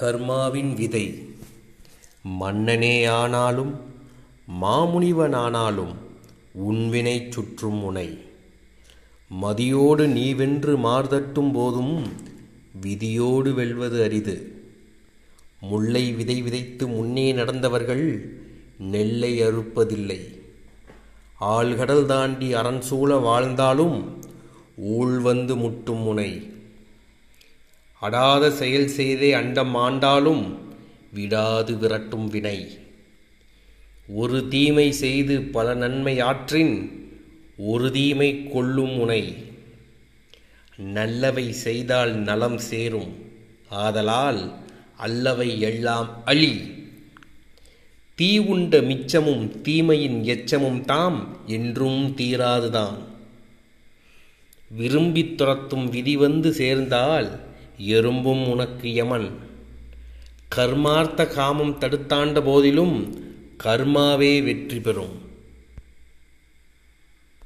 கர்மாவின் விதை. மன்னனே ஆனாலும் மாமுனிவனானாலும் உன்வினை சுற்றும் உனை மதியோடு நீ வென்று மார்தட்டும் போதும் விதியோடு வெல்வது அரிது. முல்லை விதை விதைத்து முன்னே நடந்தவர்கள் நெல்லை அறுப்பதில்லை. ஆழ்கடல் தாண்டி அரண் சூழ வாழ்ந்தாலும் ஊழ் வந்து முட்டும் முனை. அடாத செயல் செய்தே அண்டம் ஆண்டாலும் விடாது விரட்டும் வினை. ஒரு தீமை செய்து பல நன்மை ஆற்றின் ஒரு தீமை கொள்ளும் முனை. நல்லவை செய்தால் நலம் சேரும் ஆதலால் அல்லவை எல்லாம் அழி. தீ உண்ட மிச்சமும் தீமையின் எச்சமும் தாம் என்றும் தீராதுதான் விரும்பித் துரத்தும் விதி வந்து சேர்ந்தால் எறும்பும் உனக்கு யமன். கர்மார்த்த காமம் தடுத்தாண்ட போதிலும் கர்மாவே வெற்றி பெறும்.